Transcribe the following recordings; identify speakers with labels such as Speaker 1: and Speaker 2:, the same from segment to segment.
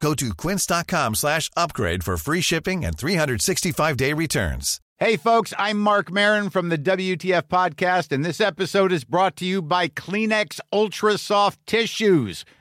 Speaker 1: Go to quince.com slash upgrade for free shipping and 365-day returns.
Speaker 2: Hey, folks, I'm Marc Maron from the WTF Podcast, and this episode is brought to you by Kleenex Ultra Soft Tissues,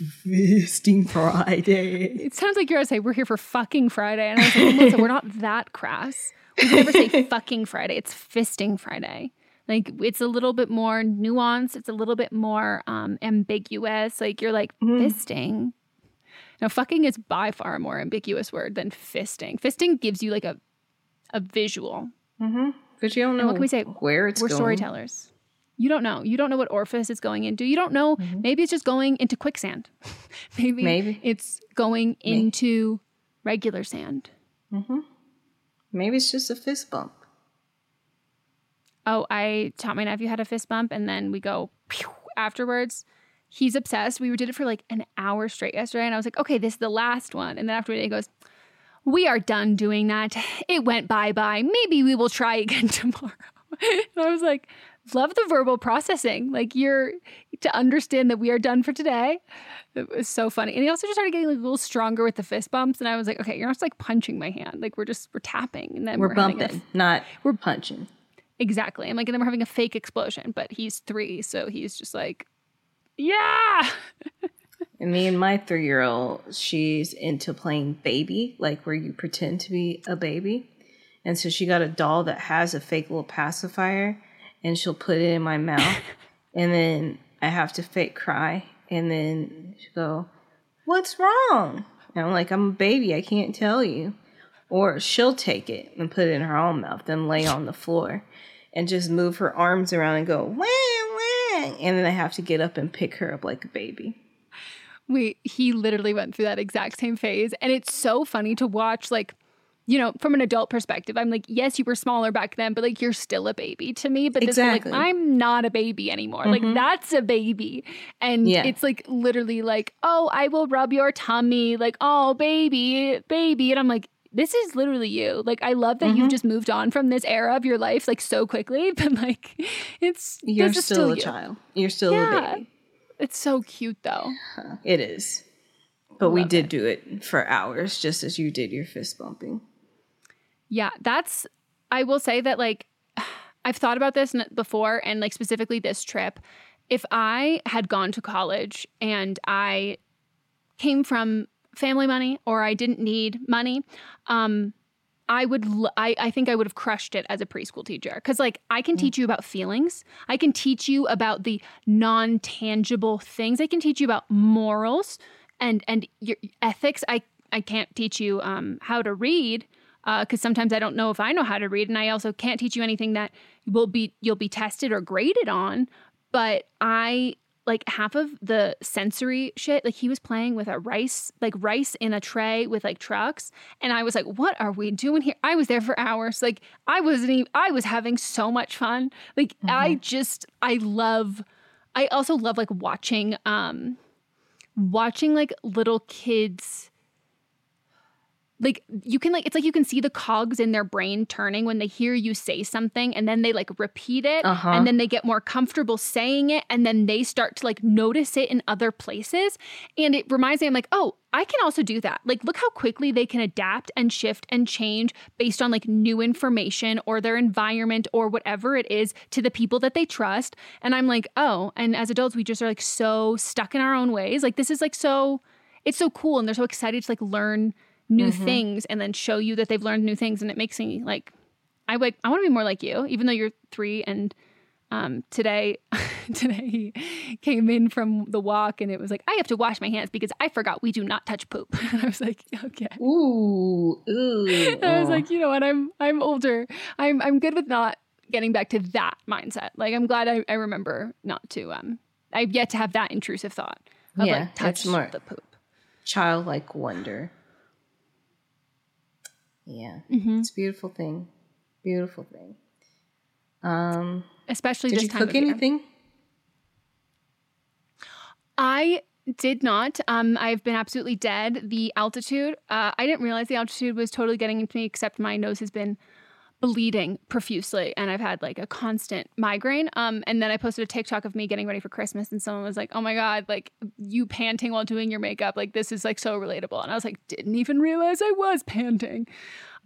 Speaker 3: Feasting Friday.
Speaker 4: It sounds like you're gonna say we're here for fucking Friday, and I was like, we're not that crass. We never say fucking Friday. It's fisting Friday. Like it's a little bit more nuanced. It's a little bit more um, ambiguous. Like you're like
Speaker 3: Mm-hmm.
Speaker 4: fisting. Now, fucking is by far a more ambiguous word than fisting. Fisting gives you like a a visual.
Speaker 3: Mm-hmm. But you don't know
Speaker 4: And what can we say?
Speaker 3: where it's
Speaker 4: We're
Speaker 3: going.
Speaker 4: storytellers. You don't know. You don't know what orifice is going into. You don't know. Maybe it's just going into quicksand. maybe,
Speaker 3: Mm-hmm. Maybe.
Speaker 4: it's going into regular sand.
Speaker 3: Maybe it's just a fist bump.
Speaker 4: Oh, I taught my nephew how to fist bump, and then we go pew, afterwards. He's obsessed. We did it for like an hour straight yesterday, and I was like, "Okay, this is the last one." And then after he goes, "We are done doing that. It went bye bye. Maybe we will try again tomorrow." and I was like, "Love the verbal processing. Like you're to understand that we are done for today." It was so funny, and he also just started getting like a little stronger with the fist bumps. And I was like, "Okay, you're not just like punching my hand. Like we're just we're tapping, and then
Speaker 3: We're,
Speaker 4: we're,
Speaker 3: bumping, not
Speaker 4: we're-
Speaker 3: we're punching.
Speaker 4: Exactly. I'm like, and then we're having a fake explosion, but he's three, so he's just like, yeah.
Speaker 3: And me and my three year old, she's into playing baby, like where you pretend to be a baby. And so she got a doll that has a fake little pacifier, and she'll put it in my mouth. and then I have to fake cry. And then she'll go, What's wrong? And I'm like, I'm a baby. I can't tell you. Or she'll take it and put it in her own mouth, then lay on the floor and just move her arms around and go, wah, wah. And then I have to get up and pick her up like a baby.
Speaker 4: We he literally went through that exact same phase, and it's so funny to watch. Like, you know, from an adult perspective, I'm like, yes, you were smaller back then, but like you're still a baby to me. But
Speaker 3: Exactly.
Speaker 4: this like I'm not a baby anymore.
Speaker 3: Mhm.
Speaker 4: Like that's a baby. And
Speaker 3: Yeah.
Speaker 4: it's like literally like, oh, I will rub your tummy, like, oh baby, baby. And I'm like, this is literally you. Like I love that
Speaker 3: Mhm.
Speaker 4: you've just moved on from this era of your life like so quickly. But like it's
Speaker 3: You're still,
Speaker 4: still
Speaker 3: a
Speaker 4: you.
Speaker 3: child. You're still
Speaker 4: Yeah.
Speaker 3: a baby.
Speaker 4: It's so cute though.
Speaker 3: It is. But we did
Speaker 4: it.
Speaker 3: do it for hours, just as you did your fist bumping.
Speaker 4: Yeah, that's I will say that like I've thought about this before and like specifically this trip. If I had gone to college and I came from family money or I didn't need money, um I would l- I I think I would have crushed it as a preschool teacher cuz like I can teach you about feelings. I can teach you about the non-tangible things. I can teach you about morals and and your ethics. I I can't teach you um how to read because sometimes I don't know if I know how to read, and I also can't teach you anything that will be you'll be tested or graded on. But I like half of the sensory shit. Like he was playing with a rice, like rice in a tray with like trucks, and I was like, "What are we doing here?" I was there for hours. Like I wasn't even. I was having so much fun. Like I just I love. I also love like watching um watching like little kids like you can like it's like you can see the cogs in their brain turning when they hear you say something and then they like repeat it
Speaker 3: Uh-huh.
Speaker 4: and then they get more comfortable saying it and then they start to like notice it in other places. And it reminds me I'm like oh I can also do that. Like look how quickly they can adapt and shift and change based on like new information or their environment or whatever it is to the people that they trust. And I'm like oh and as adults we just are like so stuck in our own ways. Like this is like so it's so cool and they're so excited to like learn new things and then show you that they've learned new things and it makes me like I like I want to be more like you even though you're 3 and um today today he came in from the walk and it was like I have to wash my hands because I forgot we do not touch poop. And I was like okay.
Speaker 3: Ooh, ooh.
Speaker 4: I was like, you know what? I'm I'm older. I'm I'm good with not getting back to that mindset. Like I'm glad I, I remember not to um I've yet to have that intrusive thought of
Speaker 3: Yeah,
Speaker 4: like touch
Speaker 3: that's more-
Speaker 4: the poop.
Speaker 3: childlike wonder. Yeah,
Speaker 4: Mhm.
Speaker 3: it's a beautiful thing. Beautiful thing. Um,
Speaker 4: Especially
Speaker 3: did
Speaker 4: this
Speaker 3: you
Speaker 4: time
Speaker 3: cook anything?
Speaker 4: I did not. Um, I've been absolutely dead. The altitude, uh, I didn't realize the altitude was totally getting into me, except my nose has been bleeding profusely and I've had like a constant migraine. Um, and then I posted a TikTok of me getting ready for Christmas and someone was like, oh my God, like you panting while doing your makeup. Like this is like so relatable. And I was like, didn't even realize I was panting.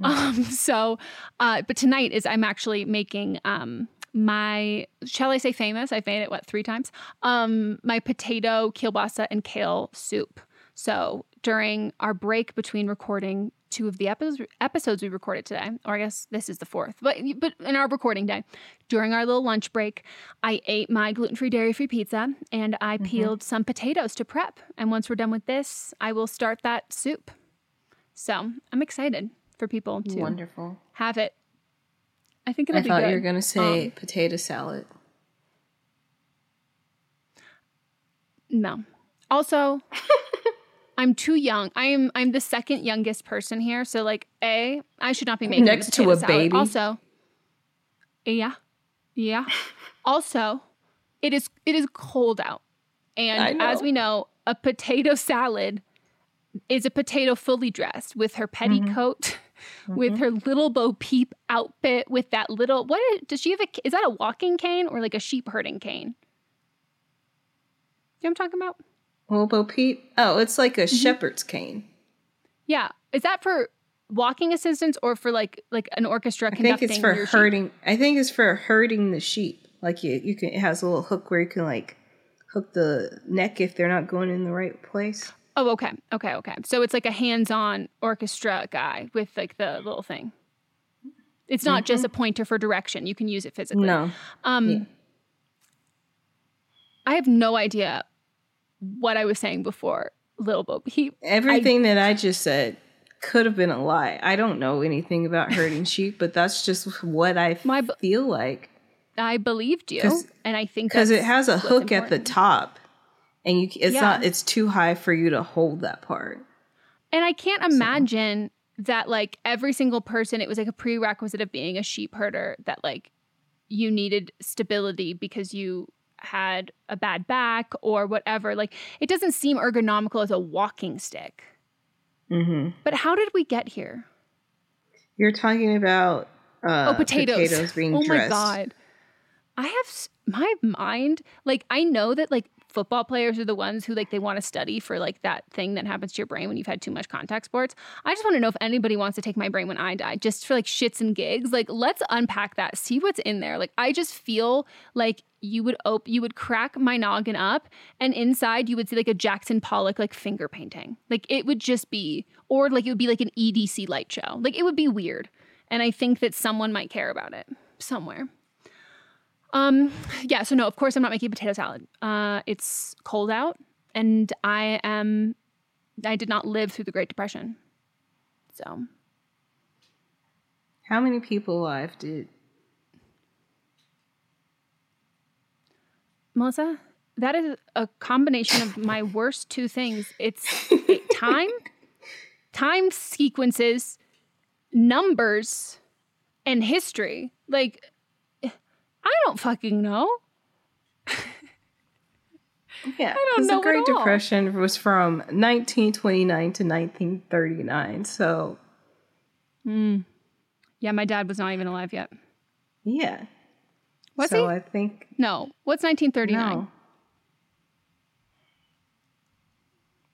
Speaker 4: Um, so, uh, but tonight is I'm actually making, um, my shall I say famous? I've made it what three times. Um, my potato kielbasa and kale soup. So during our break between recording two of the episodes episodes we recorded today, or I guess this is the fourth, but but in our recording day, during our little lunch break, I ate my gluten free, dairy free pizza and I peeled some potatoes to prep. And once we're done with this, I will start that soup. So I'm excited for people to
Speaker 3: Wonderful.
Speaker 4: have it. I think it'll
Speaker 3: I
Speaker 4: be
Speaker 3: thought
Speaker 4: good.
Speaker 3: you were gonna say
Speaker 4: Um,
Speaker 3: potato salad.
Speaker 4: No. Also, I'm too young. I am I'm the second youngest person here, so like a I should not be making
Speaker 3: Next to a
Speaker 4: salad.
Speaker 3: baby?
Speaker 4: Also, yeah, yeah. also, it is it is cold out, and as we know, a potato salad is a potato fully dressed with her
Speaker 3: Mm-hmm.
Speaker 4: petticoat. With her little Bo Peep outfit, with that little what is, does she have? A, is that a walking cane or like a sheep herding cane? You know what I'm talking about?
Speaker 3: Wilbo Peep. Oh, it's like
Speaker 4: Mm-hmm.
Speaker 3: a shepherd's cane.
Speaker 4: Yeah, is that for walking assistance or for like like an orchestra
Speaker 3: I think it's for
Speaker 4: your sheep?
Speaker 3: herding. I think it's for herding the sheep. Like you, you can. It has a little hook where you can like hook the neck if they're not going in the right place.
Speaker 4: Oh, okay, okay, okay. So it's like a hands-on orchestra guy with like the little thing. It's not just a pointer for direction. You can use it physically.
Speaker 3: Mm-hmm. No,
Speaker 4: Um,
Speaker 3: Yeah.
Speaker 4: I have no idea what I was saying before. Little Bo Peep.
Speaker 3: everything that I just said could have been a lie. I don't know anything about herding sheep, but that's just what I
Speaker 4: My
Speaker 3: feel like
Speaker 4: I believed you, and I think
Speaker 3: because it has a hook at the top, and you. It's
Speaker 4: Yeah.
Speaker 3: not. It's too high for you to hold that part.
Speaker 4: And I can't imagine that like every single person, it was like a prerequisite of being a sheep herder that like you needed stability because you had a bad back or whatever. Like it doesn't seem ergonomical as a walking stick.
Speaker 3: Mm-hmm.
Speaker 4: But how did we get here?
Speaker 3: You're talking about uh,
Speaker 4: oh, potatoes.
Speaker 3: potatoes being
Speaker 4: oh
Speaker 3: dressed.
Speaker 4: my god. I have my mind like I know that like football players are the ones who like they want to study for like that thing that happens to your brain when you've had too much contact sports. I just want to know if anybody wants to take my brain when I die just for like shits and gigs. Like let's unpack that. See what's in there. Like I just feel like you would op- you would crack my noggin up and inside you would see like a Jackson Pollock like finger painting. Like it would just be or like it would be like an EDC light show. Like it would be weird. And I think that someone might care about it somewhere. Um, yeah, so no, of course I'm not making potato salad. Uh, it's cold out and I am I did not live through the Great Depression. So
Speaker 3: How many people alive did?
Speaker 4: Melissa, that is a combination of my worst two things. It's it- time, time sequences, numbers, and history. Like, I don't fucking know.
Speaker 3: Yeah,
Speaker 4: I don't know
Speaker 3: the Great
Speaker 4: at all.
Speaker 3: Depression was from 1929 to 1939. So hmm.
Speaker 4: Yeah, my dad was not even alive yet.
Speaker 3: yeah,
Speaker 4: Was
Speaker 3: so
Speaker 4: he?
Speaker 3: I think
Speaker 4: No. What's 1939?
Speaker 3: no.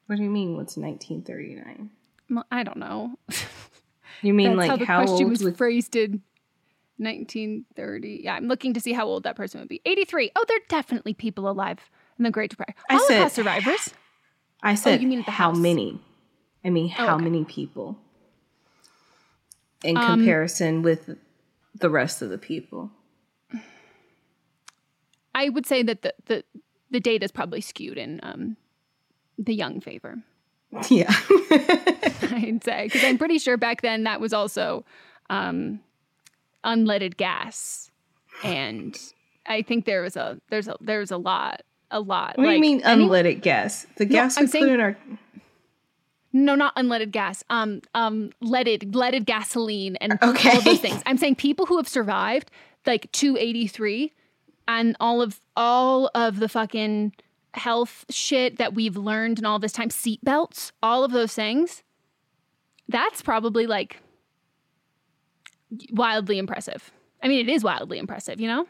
Speaker 3: What do you mean? What's 1939?
Speaker 4: Well, I don't know.
Speaker 3: You mean
Speaker 4: That's
Speaker 3: like
Speaker 4: how the
Speaker 3: how,
Speaker 4: question was phrased in 1930. Yeah, I'm looking to see how old that person would be. 83. Oh, there are definitely people alive in the Great Depression.
Speaker 3: I said-
Speaker 4: Holocaust survivors.
Speaker 3: I said
Speaker 4: Oh, you mean the
Speaker 3: how
Speaker 4: house.
Speaker 3: many? I mean how
Speaker 4: okay.
Speaker 3: many people in
Speaker 4: Um,
Speaker 3: comparison with the rest of the people?
Speaker 4: I would say that the the, the data is probably skewed in um, the young favor.
Speaker 3: Yeah.
Speaker 4: I'd say because I'm pretty sure back then that was also um, unleaded gas, and I think there was a there's a there's a lot a lot.
Speaker 3: What do you
Speaker 4: like,
Speaker 3: mean
Speaker 4: any-
Speaker 3: unleaded gas? The gas
Speaker 4: I'm saying-
Speaker 3: put our
Speaker 4: No, not unleaded gas. Um, um, leaded, leaded gasoline, and
Speaker 3: Okay.
Speaker 4: all of those things. I'm saying people who have survived like 283, and all of all of the fucking health shit that we've learned in all this time, seatbelts, all of those things. That's probably like wildly impressive. I mean, it is wildly impressive, you know.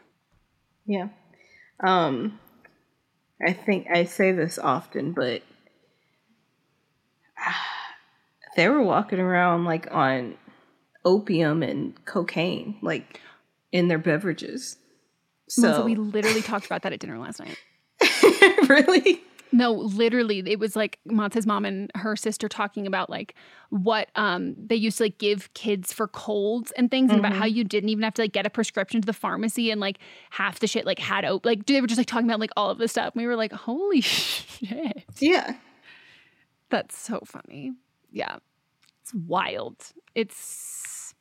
Speaker 3: Yeah. Um I think I say this often, but they were walking around like on opium and cocaine, like in their beverages.
Speaker 4: So
Speaker 3: So
Speaker 4: we literally talked about that at dinner last night.
Speaker 3: really?
Speaker 4: No, literally, it was like Mat's mom and her sister talking about like what um they used to like give kids for colds and things, and about how you didn't even have to like get a prescription to the pharmacy, and like half the shit like had op- like they were just like talking about like all of this stuff. And we were like, holy shit,
Speaker 3: Yeah.
Speaker 4: that's so funny. Yeah, it's wild. It's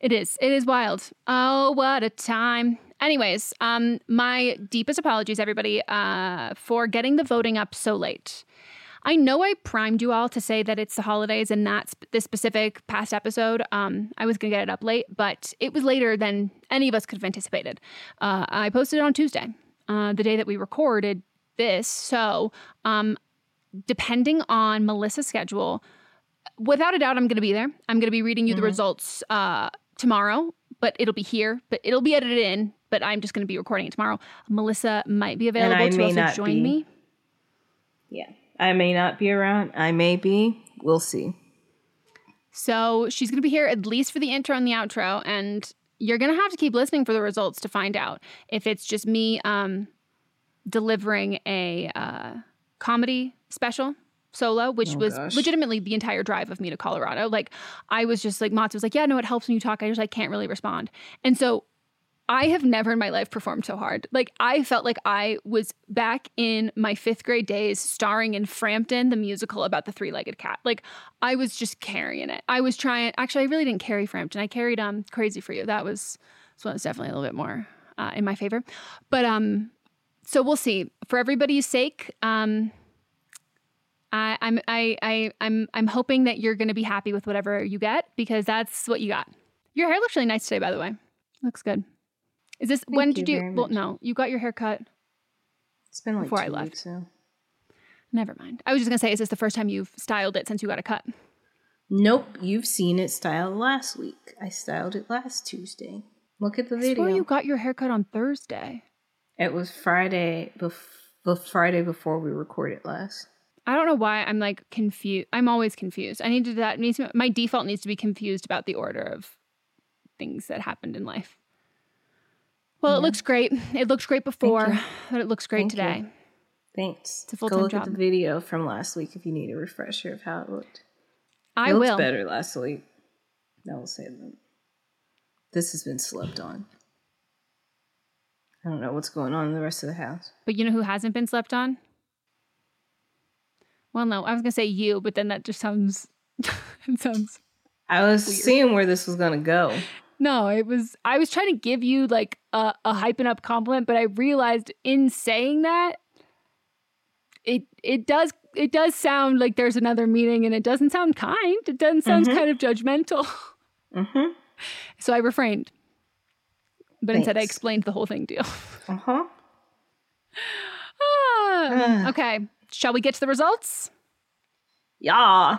Speaker 4: it is. It is wild. Oh, what a time. Anyways, um, my deepest apologies, everybody, uh, for getting the voting up so late. I know I primed you all to say that it's the holidays and not sp- this specific past episode. Um, I was gonna get it up late, but it was later than any of us could have anticipated. Uh, I posted it on Tuesday, uh, the day that we recorded this. So, um, depending on Melissa's schedule, without a doubt, I'm going to be there. I'm going to be reading you the results uh, tomorrow, but it'll be here, but it'll be edited in. But I'm just going to be recording it tomorrow. Melissa might be available to also join
Speaker 3: be.
Speaker 4: me.
Speaker 3: Yeah. I may not be around. I may be. We'll see.
Speaker 4: So she's going to be here at least for the intro and the outro, and you're going to have to keep listening for the results to find out if it's just me um, delivering a uh, comedy special solo, which was
Speaker 3: gosh.
Speaker 4: legitimately the entire drive of me to Colorado. Like I was just like, Mats was like, yeah, no, it helps when you talk. I just like can't really respond, and so I have never in my life performed so hard. Like I felt like I was back in my fifth grade days, starring in Frampton, the musical about the three-legged cat. Like I was just carrying it. I was trying. Actually, I really didn't carry Frampton. I carried um Crazy for You. That was this one was definitely a little bit more uh, in my favor. But um, so we'll see. For everybody's sake, um, I, I'm I, I I'm I'm hoping that you're gonna be happy with whatever you get because that's what you got. Your hair looks really nice today, by the way. Looks good. Is this when
Speaker 3: you
Speaker 4: did you? Well, no, you got your hair cut.
Speaker 3: It's been like
Speaker 4: Before I left.
Speaker 3: weeks now.
Speaker 4: Never mind. I was just gonna say, is this the first time you've styled it since you got a cut?
Speaker 3: Nope, you've seen it styled last week. I styled it last Tuesday. Look at the video.
Speaker 4: Before
Speaker 3: video.
Speaker 4: you got your hair cut on Thursday.
Speaker 3: it was Friday bef- the Friday before we recorded last.
Speaker 4: I don't know why I'm like confused. I'm always confused. I need to that needs to, my default needs to be confused about the order of things that happened in life. Well, it looks great. It looked great before, but it looks great
Speaker 3: Thank you.
Speaker 4: today.
Speaker 3: Thanks.
Speaker 4: It's a
Speaker 3: Go
Speaker 4: full-time Go
Speaker 3: look at the video from last week if you need a refresher of how it looked.
Speaker 4: I
Speaker 3: it looked
Speaker 4: will.
Speaker 3: better last week. I will say that. This has been slept on. I don't know what's going on in the rest of the house.
Speaker 4: But you know who hasn't been slept on? Well, no, I was gonna say you, but then that just sounds it sounds
Speaker 3: I was seeing where this was gonna go.
Speaker 4: No, it was I was trying to give you like a, a hyping up compliment, but I realized in saying that it it does it does sound like there's another meaning and it doesn't sound kind. It doesn't sound kind of judgmental.
Speaker 3: Mm-hmm.
Speaker 4: So I refrained. But instead I explained the whole thing to you.
Speaker 3: Uh huh.
Speaker 4: Ah, okay. Shall we get to the results?
Speaker 3: Yeah.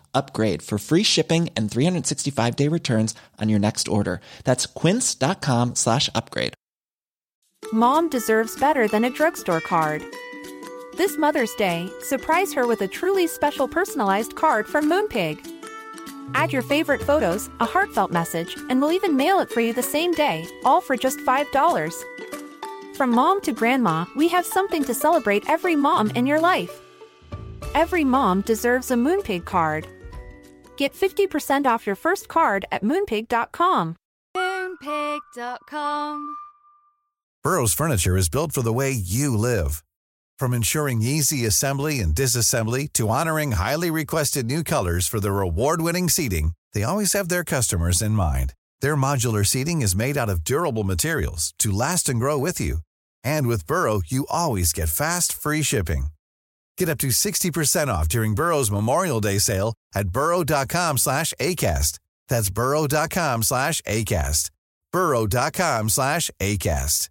Speaker 5: upgrade for free shipping and 365 day returns on your next order. That's quince.com slash upgrade.
Speaker 6: Mom deserves better than a drugstore card. This Mother's Day, surprise her with a truly special personalized card from Moonpig. Add your favorite photos, a heartfelt message, and we'll even mail it for you the same day, all for just $5. From mom to grandma, we have something to celebrate every mom in your life. Every mom deserves a Moonpig card. Get 50% off your first card at moonpig.com.
Speaker 7: Moonpig.com.
Speaker 1: Burrow's furniture is built for the way you live. From ensuring easy assembly and disassembly to honoring highly requested new colors for their award-winning seating, they always have their customers in mind. Their modular seating is made out of durable materials to last and grow with you. And with Burrow, you always get fast, free shipping. Get up to 60% off during Burrow's Memorial Day sale at burrow.com slash ACAST. That's burrow.com slash ACAST. burrow.com slash ACAST.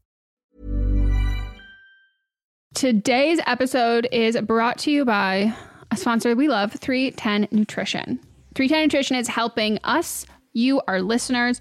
Speaker 4: Today's episode is brought to you by a sponsor we love, 310 Nutrition. 310 Nutrition is helping us, you, our listeners,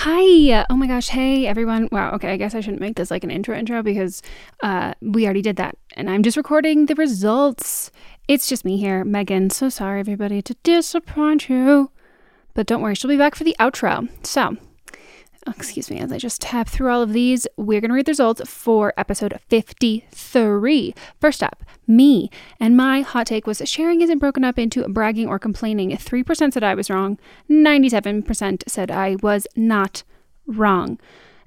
Speaker 4: Hi. Oh my gosh. Hey, everyone. Wow. Okay. I guess I shouldn't make this like an intro intro because uh, we already did that. And I'm just recording the results. It's just me here, Megan. So sorry, everybody, to disappoint you. But don't worry, she'll be back for the outro. So, Oh, excuse me, as I just tab through all of these, we're going to read the results for episode 53. First up, me. And my hot take was sharing isn't broken up into bragging or complaining. 3% said I was wrong, 97% said I was not wrong.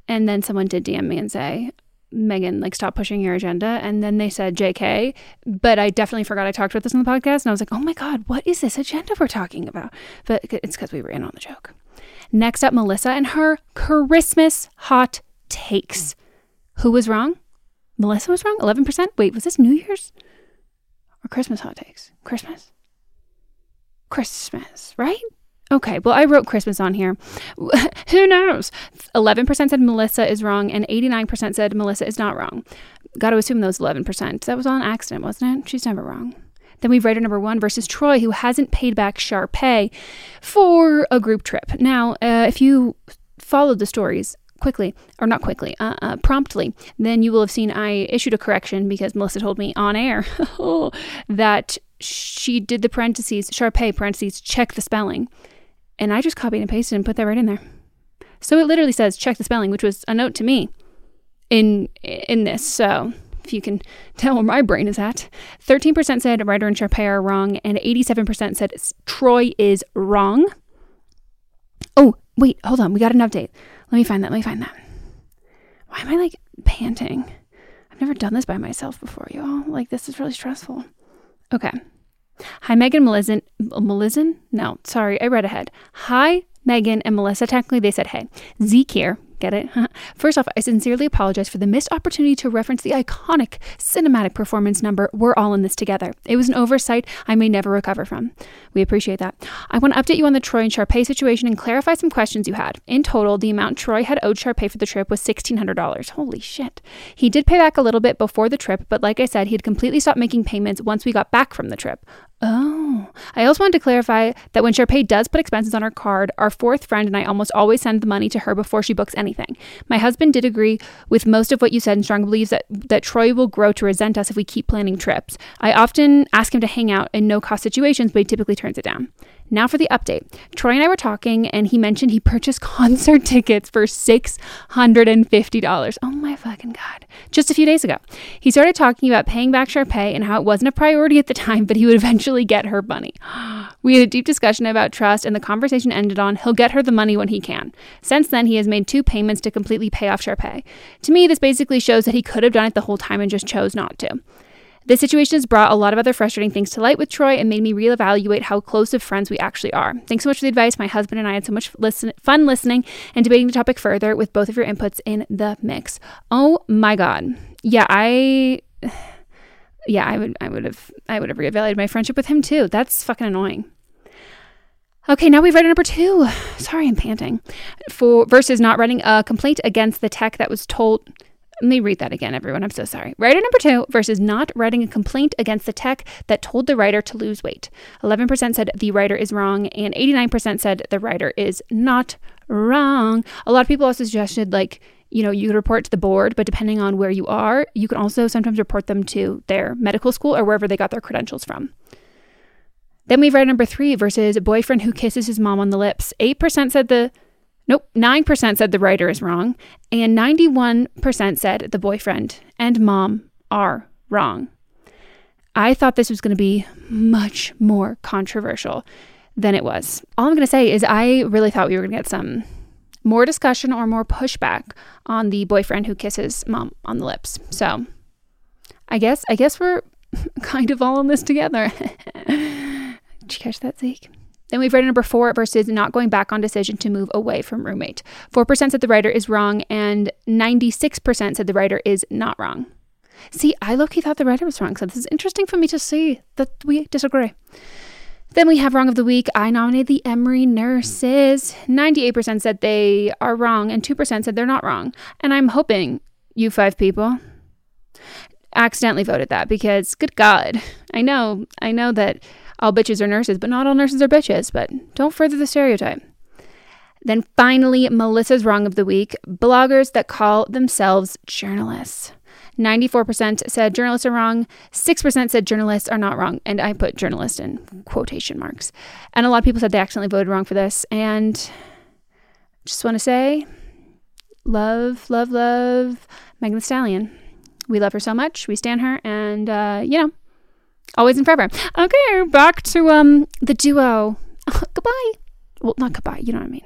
Speaker 4: And then someone did DM me and say, Megan, like, stop pushing your agenda. And then they said JK, but I definitely forgot I talked about this on the podcast. And I was like, oh my God, what is this agenda we're talking about? But it's because we were in on the joke. Next up, Melissa and her Christmas hot takes. Who was wrong? Melissa was wrong? 11%? Wait, was this New Year's? Or Christmas hot takes? Christmas? Christmas, right? Okay, well, I wrote Christmas on here. Who knows? 11% said Melissa is wrong, and 89% said Melissa is not wrong. Got to assume those 11%. That was on accident, wasn't it? She's never wrong. Then we have writer number one versus Troy, who hasn't paid back Sharpay for a group trip. Now, uh, if you followed the stories quickly, or not quickly, uh, uh, promptly, then you will have seen I issued a correction because Melissa told me on air that she did the parentheses, Sharpay parentheses, check the spelling. And I just copied and pasted and put that right in there. So it literally says check the spelling, which was a note to me in in this. So if you can tell where my brain is at. 13% said writer and Sharpay are wrong, and 87% said Troy is wrong. Oh, wait, hold on. We got an update. Let me find that. Let me find that. Why am I like panting? I've never done this by myself before, y'all. Like, this is really stressful. Okay. Hi, Megan Melizin. Melizin? No, sorry, I read ahead. Hi, Megan and Melissa. Technically, they said hey. Zeke here. Get it? First off, I sincerely apologize for the missed opportunity to reference the iconic cinematic performance number, We're All in This Together. It was an oversight I may never recover from. We appreciate that. I want to update you on the Troy and Sharpay situation and clarify some questions you had. In total, the amount Troy had owed Sharpay for the trip was $1,600. Holy shit. He did pay back a little bit before the trip, but like I said, he had completely stopped making payments once we got back from the trip. Oh, I also wanted to clarify that when Sharpay does put expenses on her card, our fourth friend and I almost always send the money to her before she books anything. My husband did agree with most of what you said and strongly believes that, that Troy will grow to resent us if we keep planning trips. I often ask him to hang out in no cost situations, but he typically turns it down. Now for the update. Troy and I were talking, and he mentioned he purchased concert tickets for $650. Oh my fucking God. Just a few days ago. He started talking about paying back Sharpay and how it wasn't a priority at the time, but he would eventually get her money. We had a deep discussion about trust, and the conversation ended on he'll get her the money when he can. Since then, he has made two payments to completely pay off Sharpay. To me, this basically shows that he could have done it the whole time and just chose not to. This situation has brought a lot of other frustrating things to light with Troy and made me reevaluate how close of friends we actually are. Thanks so much for the advice. My husband and I had so much listen- fun listening and debating the topic further with both of your inputs in the mix. Oh my God. Yeah, I. Yeah, I would, I would have, I would have reevaluated my friendship with him too. That's fucking annoying. Okay, now we've read number two. Sorry, I'm panting. For versus not writing a complaint against the tech that was told let me read that again, everyone. I'm so sorry. Writer number two versus not writing a complaint against the tech that told the writer to lose weight. 11% said the writer is wrong, and 89% said the writer is not wrong. A lot of people also suggested, like, you know, you could report to the board, but depending on where you are, you can also sometimes report them to their medical school or wherever they got their credentials from. Then we've read number three versus a boyfriend who kisses his mom on the lips. 8% said the Nope, 9% said the writer is wrong, and 91% said the boyfriend and mom are wrong. I thought this was going to be much more controversial than it was. All I'm going to say is I really thought we were going to get some more discussion or more pushback on the boyfriend who kisses mom on the lips. So, I guess I guess we're kind of all in this together. Did you catch that, Zeke? Then we've read number four versus not going back on decision to move away from roommate. 4% said the writer is wrong, and 96% said the writer is not wrong. See, I low key thought the writer was wrong, so this is interesting for me to see that we disagree. Then we have wrong of the week. I nominated the Emory nurses. 98% said they are wrong, and 2% said they're not wrong. And I'm hoping you five people accidentally voted that because good God, I know, I know that all bitches are nurses, but not all nurses are bitches, but don't further the stereotype. Then finally, Melissa's wrong of the week bloggers that call themselves journalists. 94% said journalists are wrong, 6% said journalists are not wrong, and I put journalist in quotation marks. And a lot of people said they accidentally voted wrong for this. And just want to say, love, love, love Megan Thee Stallion. We love her so much. We stand her, and uh, you know, always and forever. Okay, back to um the duo. goodbye. Well, not goodbye. You know what I mean.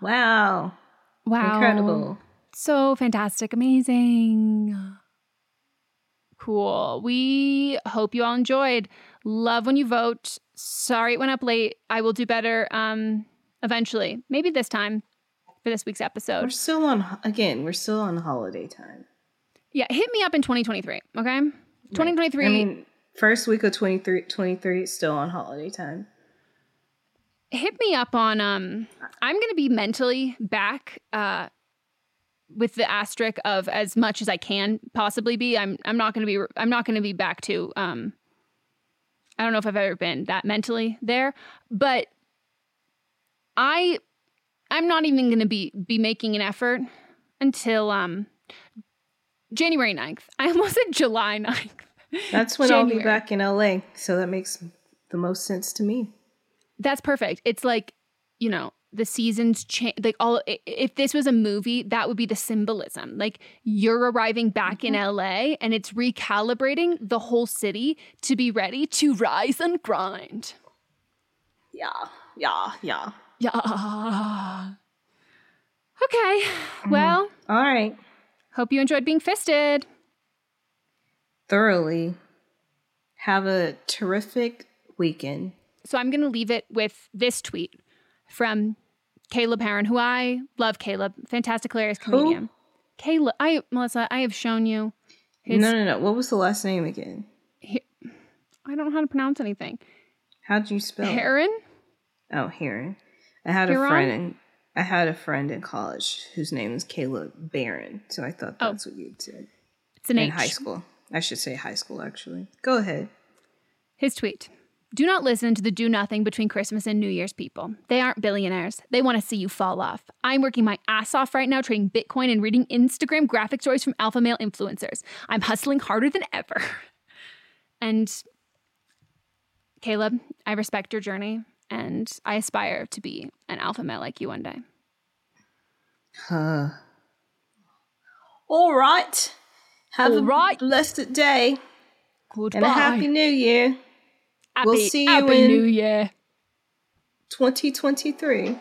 Speaker 3: Wow.
Speaker 4: Wow.
Speaker 3: Incredible.
Speaker 4: So fantastic. Amazing. Cool. We hope you all enjoyed. Love when you vote. Sorry it went up late. I will do better um eventually. Maybe this time for this week's episode.
Speaker 3: We're still on, again, we're still on holiday time.
Speaker 4: Yeah, hit me up in 2023, okay? 2023.
Speaker 3: I mean, first week of 23, 23 still on holiday time.
Speaker 4: Hit me up on um i'm gonna be mentally back uh with the asterisk of as much as i can possibly be i'm i'm not gonna be i'm not gonna be back to um i don't know if i've ever been that mentally there but i i'm not even gonna be be making an effort until um january 9th i almost said july 9th
Speaker 3: That's when I'll be back in LA. So that makes the most sense to me.
Speaker 4: That's perfect. It's like, you know, the seasons change. Like all, if this was a movie, that would be the symbolism. Like you're arriving back in mm-hmm. LA and it's recalibrating the whole city to be ready to rise and grind.
Speaker 3: Yeah, yeah, yeah.
Speaker 4: Yeah. Okay. Mm-hmm. Well,
Speaker 3: All right.
Speaker 4: hope you enjoyed being fisted.
Speaker 3: Thoroughly. Have a terrific weekend.
Speaker 4: So I'm going to leave it with this tweet from Caleb Hearon, who I love Caleb, fantastic, hilarious comedian. Caleb, I Melissa, I have shown you. His,
Speaker 3: no, no, no. What was the last name again?
Speaker 4: I don't know how to pronounce anything.
Speaker 3: How'd you spell?
Speaker 4: Heron?
Speaker 3: Oh, Heron. I had
Speaker 4: Heron?
Speaker 3: a friend in I had a friend in college whose name was Caleb Barron, so I thought
Speaker 4: Oh.
Speaker 3: that's what you said.
Speaker 4: It's an
Speaker 3: in
Speaker 4: H.
Speaker 3: high school. I should say high school actually. Go ahead.
Speaker 4: His tweet. Do not listen to the do nothing between Christmas and New Year's people. They aren't billionaires. They want to see you fall off. I'm working my ass off right now trading Bitcoin and reading Instagram graphic stories from alpha male influencers. I'm hustling harder than ever. And Caleb, I respect your journey and I aspire to be an alpha male like you one day.
Speaker 3: Huh. All right. Have
Speaker 4: All
Speaker 3: a
Speaker 4: right.
Speaker 3: blessed day
Speaker 4: Goodbye.
Speaker 3: and a happy new year.
Speaker 4: Happy,
Speaker 3: we'll see you
Speaker 4: happy
Speaker 3: in-
Speaker 4: New Year.
Speaker 3: 2023.